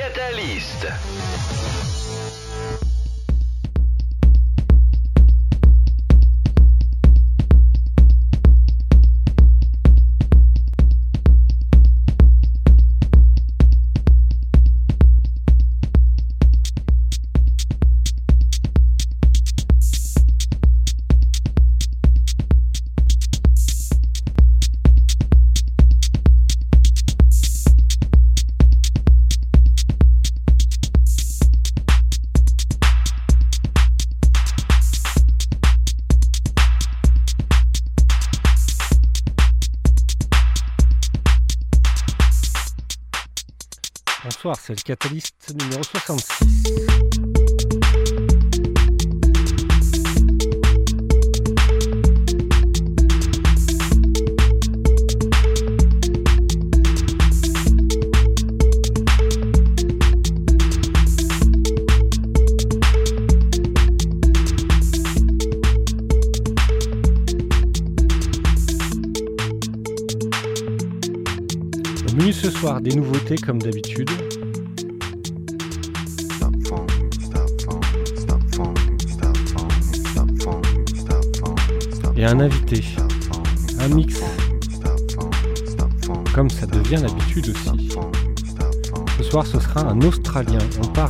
Catalyst. schiacciadischi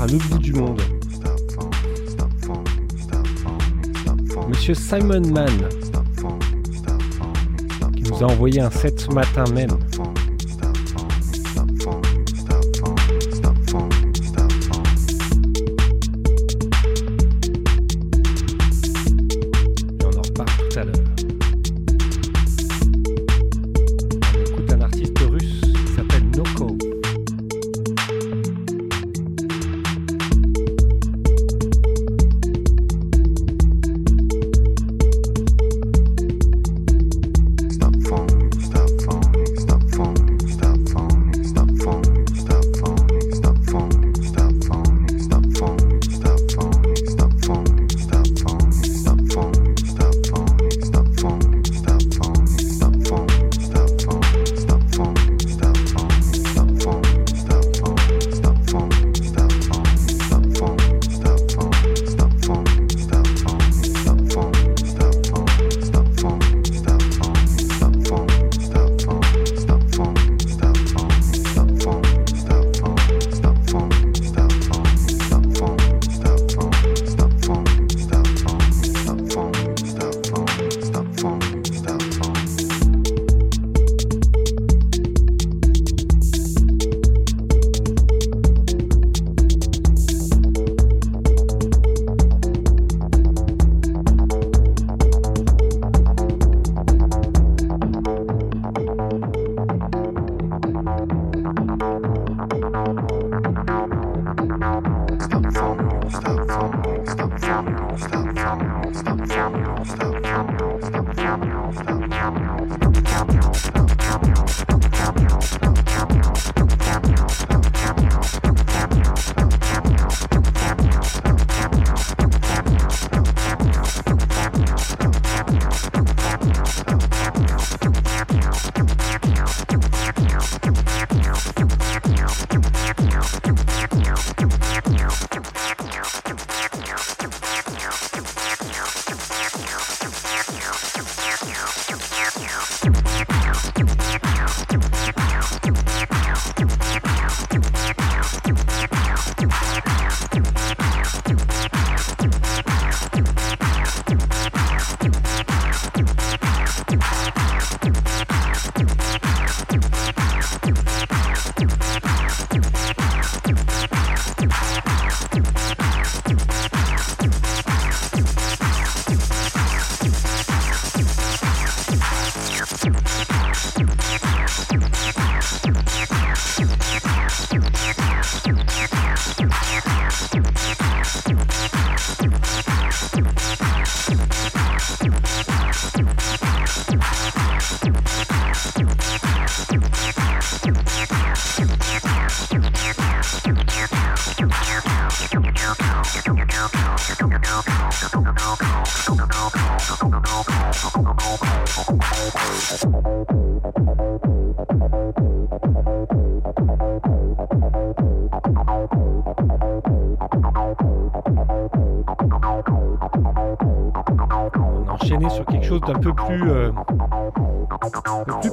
à l'autre du monde. Monsieur Simon Mann, qui nous a envoyé un set ce matin même.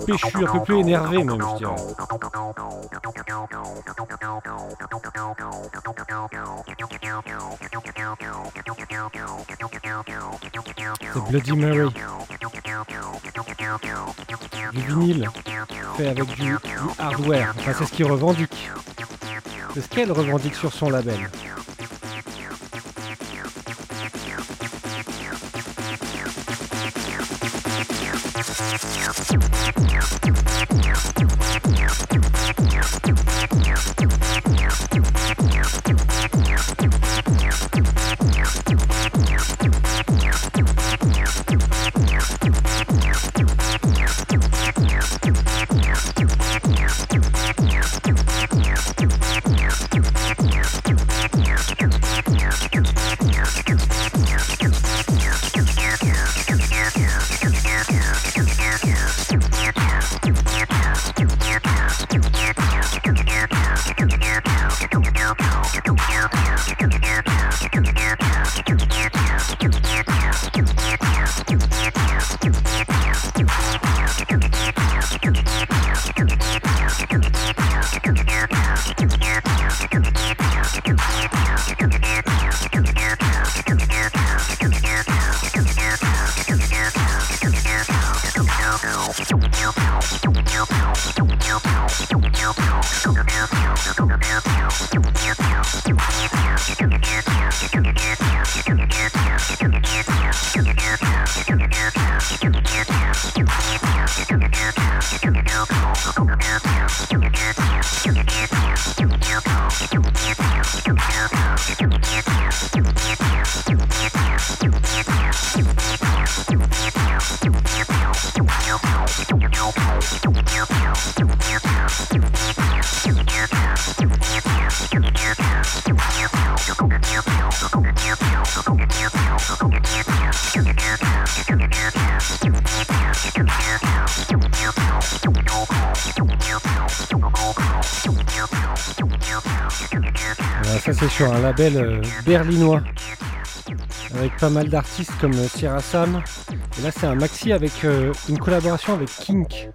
Plus péchu, un peu plus énervé même, je dirais. C'est Bloody Mary. Du vinyle fait avec du, du hardware. Enfin, c'est ce qu'il revendique. C'est ce qu'elle revendique sur son label. Sur un label euh, berlinois avec pas mal d'artistes comme euh, Sierra Sam. Et là, c'est un maxi avec euh, une collaboration avec Kink.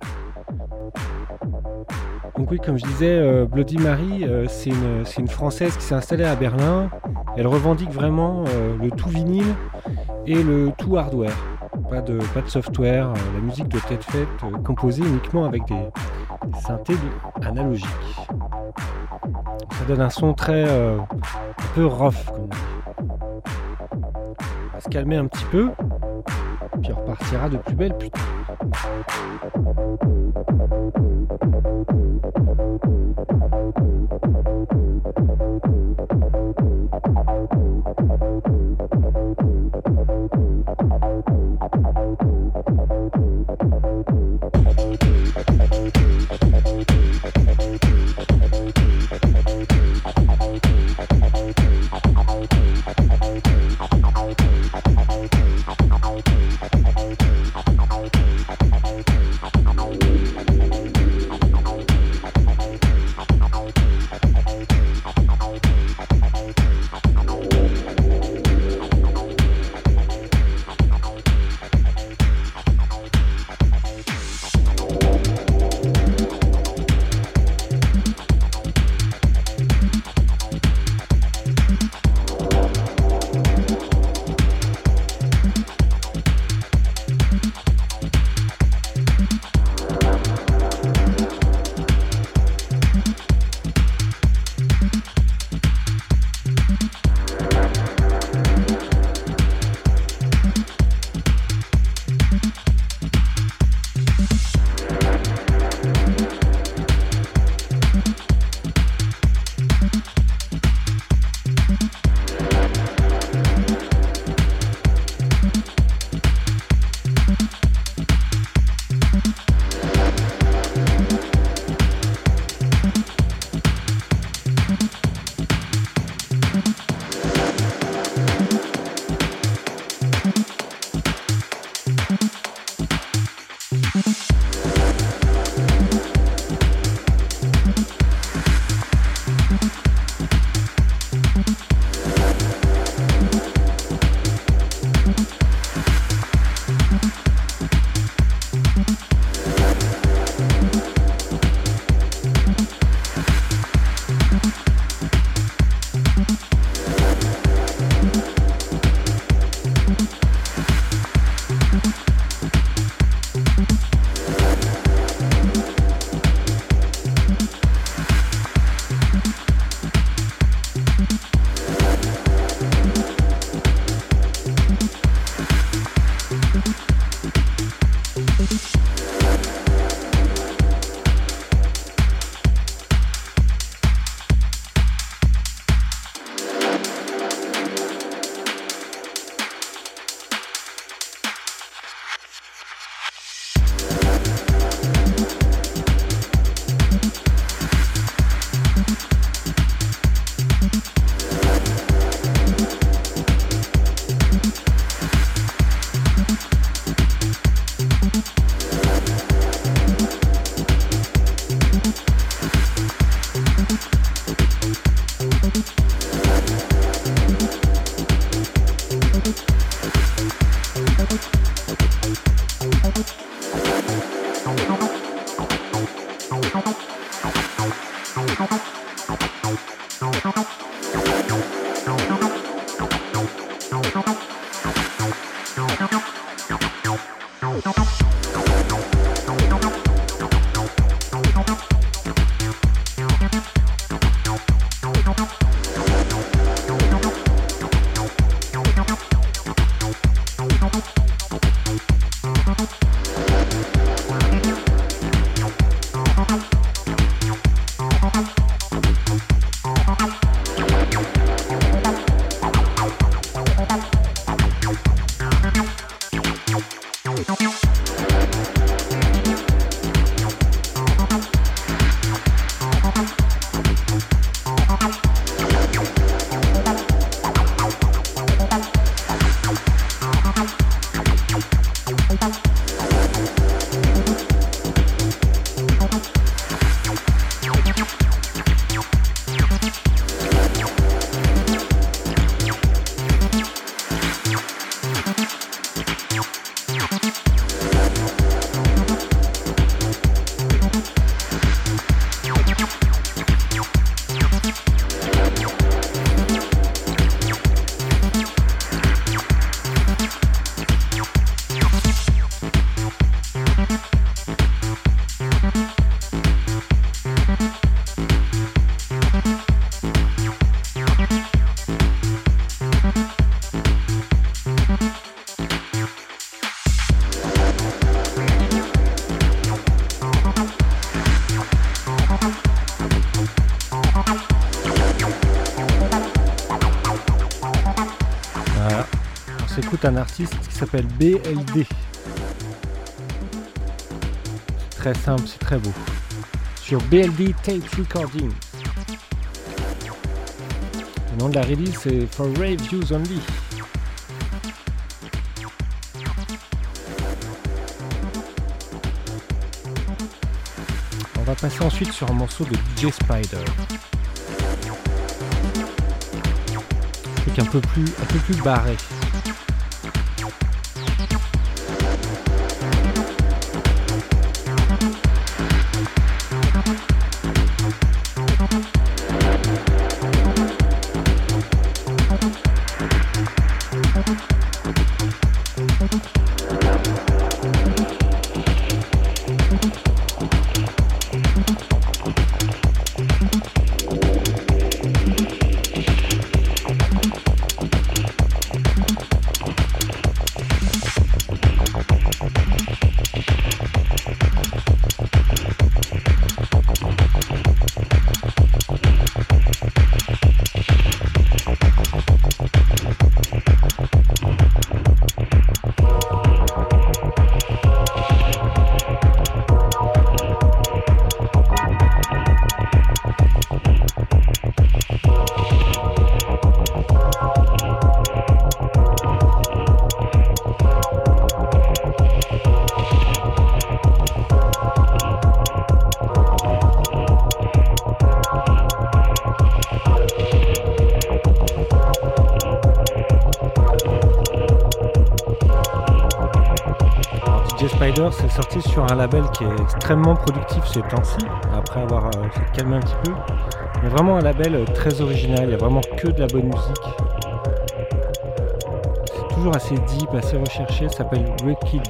Donc oui, comme je disais, Bloody Mary, c'est une, française qui s'est installée à Berlin. Elle revendique vraiment le tout vinyle et le tout hardware. Pas de, pas de software. la musique doit être faite, composée uniquement avec des, synthés analogiques. Ça donne un son très peu rough. On va se calmer un petit peu, puis on repartira de plus belle plus. Un artiste qui s'appelle BLD. Très simple, c'est très beau. Sur BLD Tape Recording. Le nom de la release c'est For Rave Use Only. On va passer ensuite sur un morceau de DJ Spider. Un peu plus, un peu plus barré. C'est sorti sur un label qui est extrêmement productif ces temps-ci, après avoir euh, calmé un petit peu. Mais vraiment un label euh, très original, il n'y a vraiment que de la bonne musique. C'est toujours assez deep, assez recherché, ça s'appelle Kids.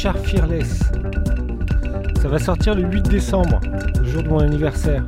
Richard Fearless. Ça va sortir le 8 décembre, le jour de mon anniversaire.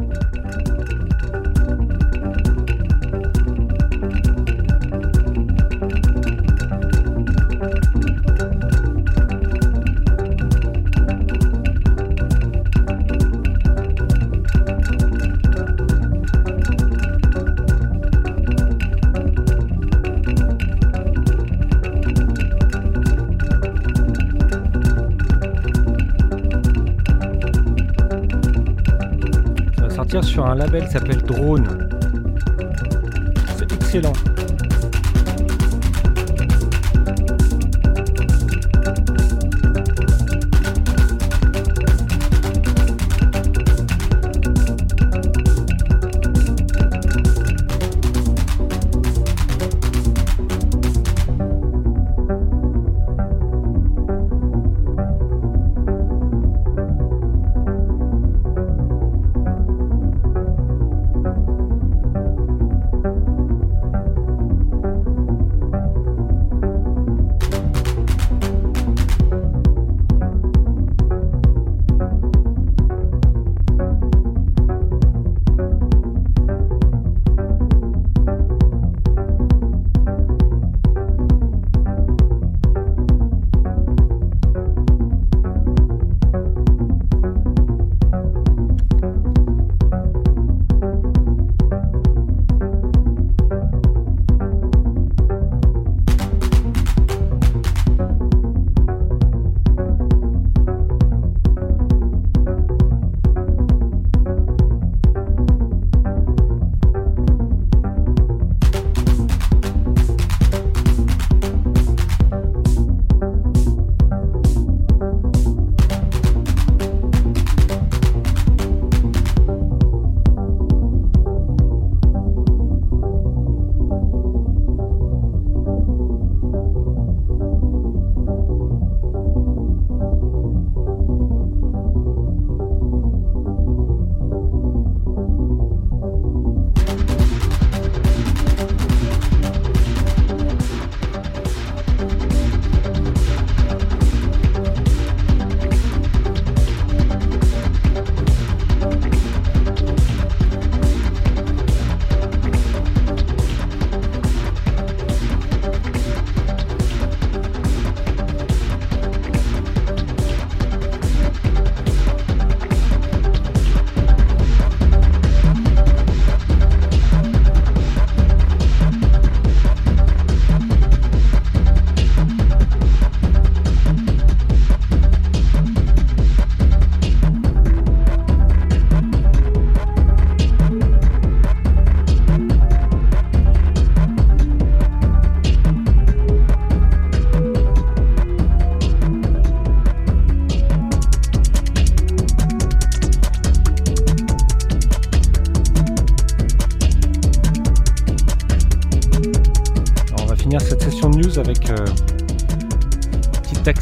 Un label s'appelle Drone. C'est excellent.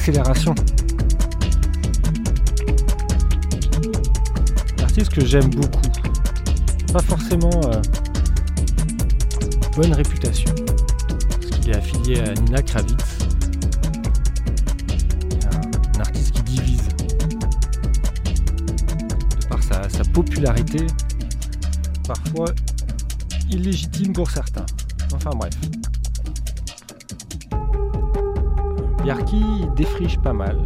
Accélération. Artiste que j'aime beaucoup. Pas forcément euh, bonne réputation. Parce qu'il est affilié à Nina Kravitz. Un, artiste qui divise. De par sa popularité, parfois illégitime pour certains. Enfin bref. Yarki défriche pas mal.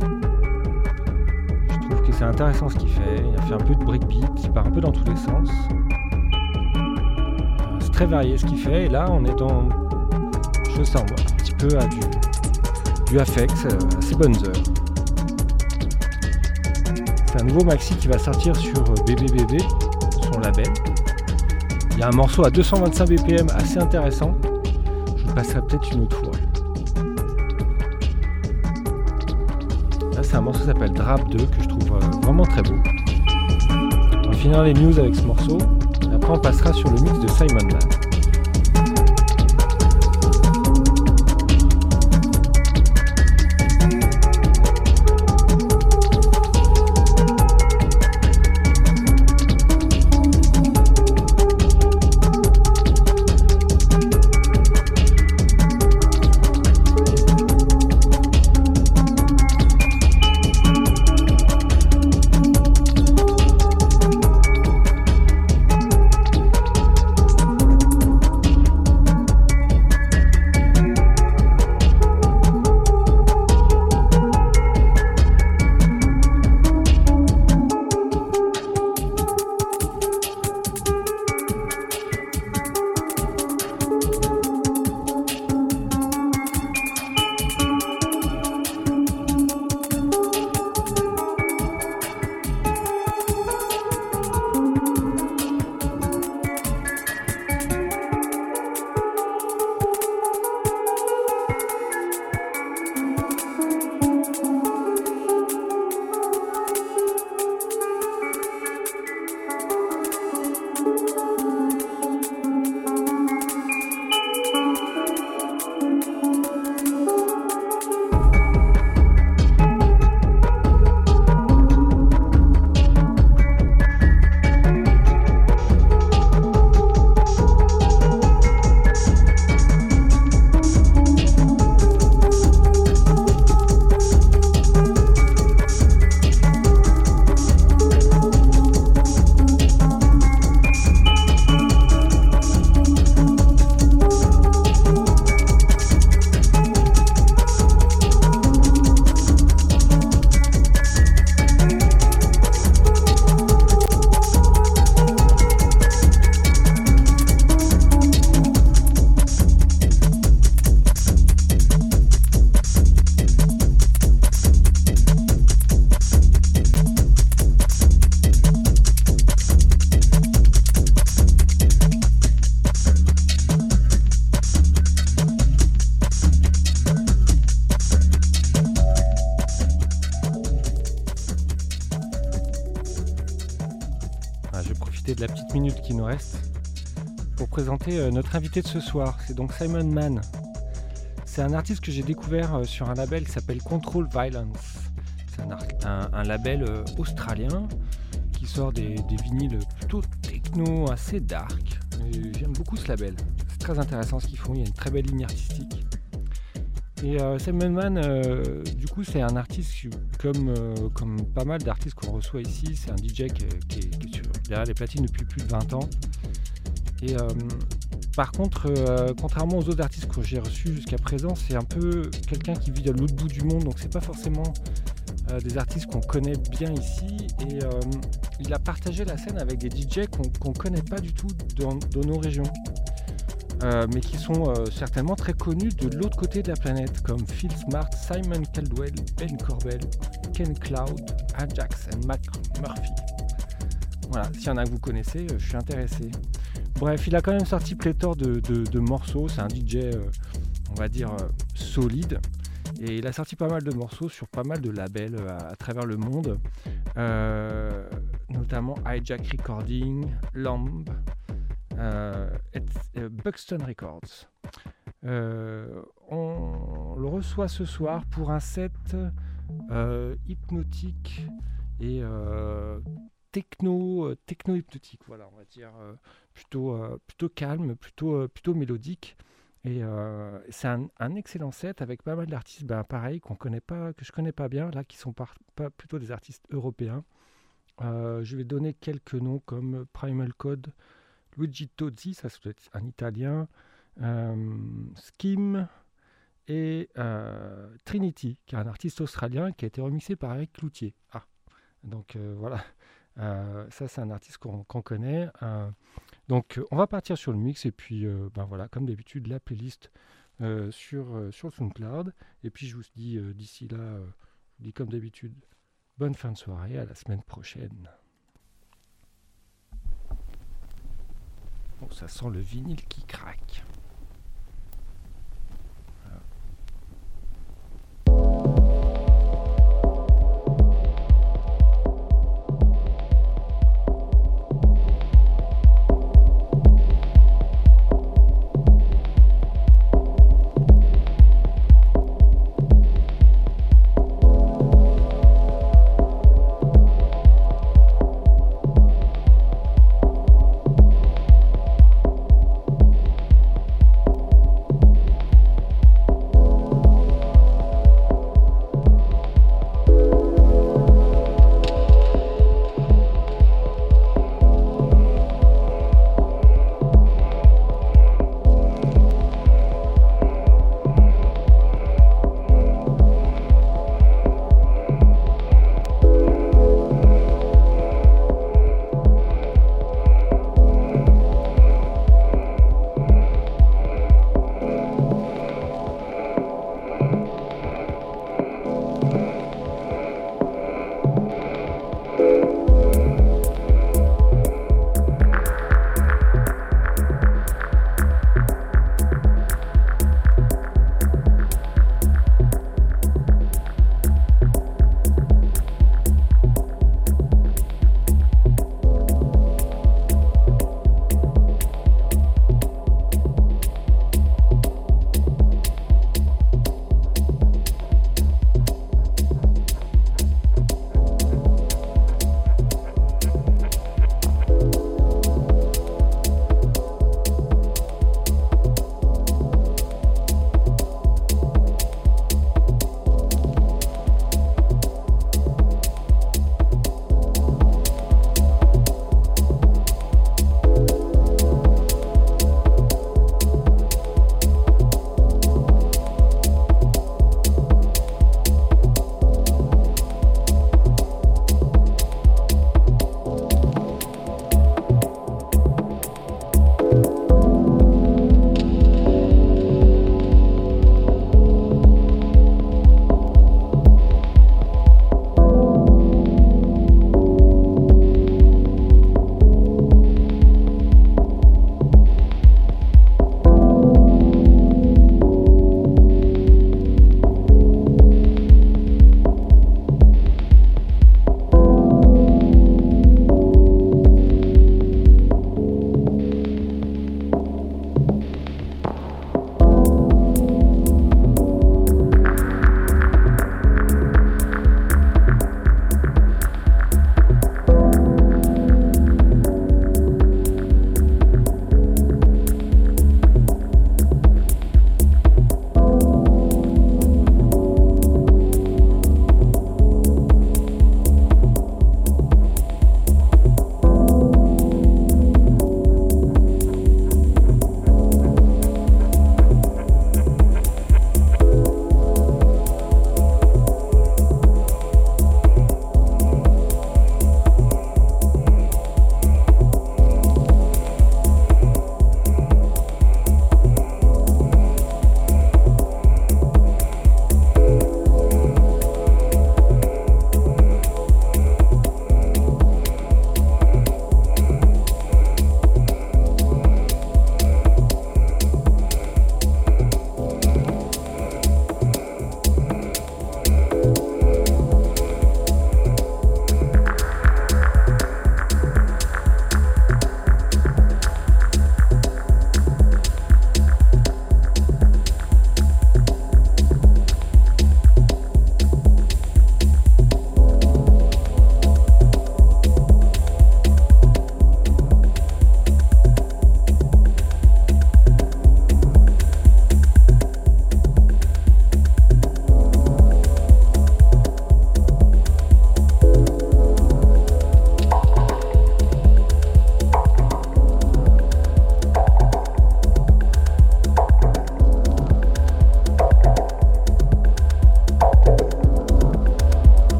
Je trouve que c'est intéressant ce qu'il fait. Il a fait un peu de breakbeat, il part un peu dans tous les sens. Euh, c'est très varié ce qu'il fait. Et là, on est dans, je sens moi, un petit peu à du, du affect, euh, à ses bonnes heures. C'est un nouveau maxi qui va sortir sur BBBB, son label. Il y a un morceau à 225 BPM assez intéressant. Je le passerai peut-être une autre. Un morceau qui s'appelle Drap 2 que je trouve euh, vraiment très beau. On va finir les news avec ce morceau. Après on passera sur le mix de Simon Mann. Euh, notre invité de ce soir. C'est donc Simon Mann. C'est un artiste que j'ai découvert euh, sur un label qui s'appelle Control Violence. C'est un, label euh, australien qui sort des, vinyles plutôt techno, assez dark. J'aime beaucoup ce label. C'est très intéressant ce qu'ils font. Il y a une très belle ligne artistique. Et Simon Mann, du coup, c'est un artiste comme, comme pas mal d'artistes qu'on reçoit ici. C'est un DJ qui, est, derrière les platines depuis plus de 20 ans. Et euh, par contre, euh, contrairement aux autres artistes que j'ai reçus jusqu'à présent, c'est un peu quelqu'un qui vit de l'autre bout du monde, donc c'est pas forcément euh, des artistes qu'on connaît bien ici. Et il a partagé la scène avec des DJ qu'on ne connaît pas du tout dans, nos régions. mais qui sont certainement très connus de l'autre côté de la planète, comme Phil Smart, Simon Caldwell, Ben Corbell, Ken Cloud, Ajax et Mac Murphy. Voilà, s'il y en a que vous connaissez, je suis intéressé. Bref, il a quand même sorti pléthore de, morceaux. C'est un DJ, euh, on va dire, euh, solide. Et il a sorti pas mal de morceaux sur pas mal de labels euh, à, travers le monde, notamment Hijack Recording, Lamb, et, Buxton Records. on le reçoit ce soir pour un set hypnotique et techno, techno hypnotique, voilà, on va dire plutôt, euh, plutôt calme, plutôt, euh, plutôt mélodique. Et euh, c'est un, excellent set avec pas mal d'artistes, ben, pareil, qu'on connaît pas, que je connais pas bien, là, qui sont pas plutôt des artistes européens. je vais donner quelques noms comme Primal Code, Luigi Tozzi, ça être un italien, Skim et Trinity, qui est un artiste australien qui a été remixé par Eric Cloutier. Ah, donc voilà, ça c'est un artiste qu'on connaît. Donc on va partir sur le mix et puis euh, ben voilà, comme d'habitude, la playlist euh, sur, euh, sur SoundCloud. Et puis je vous dis d'ici là, je vous dis comme d'habitude, bonne fin de soirée, à la semaine prochaine. Bon, ça sent le vinyle qui craque.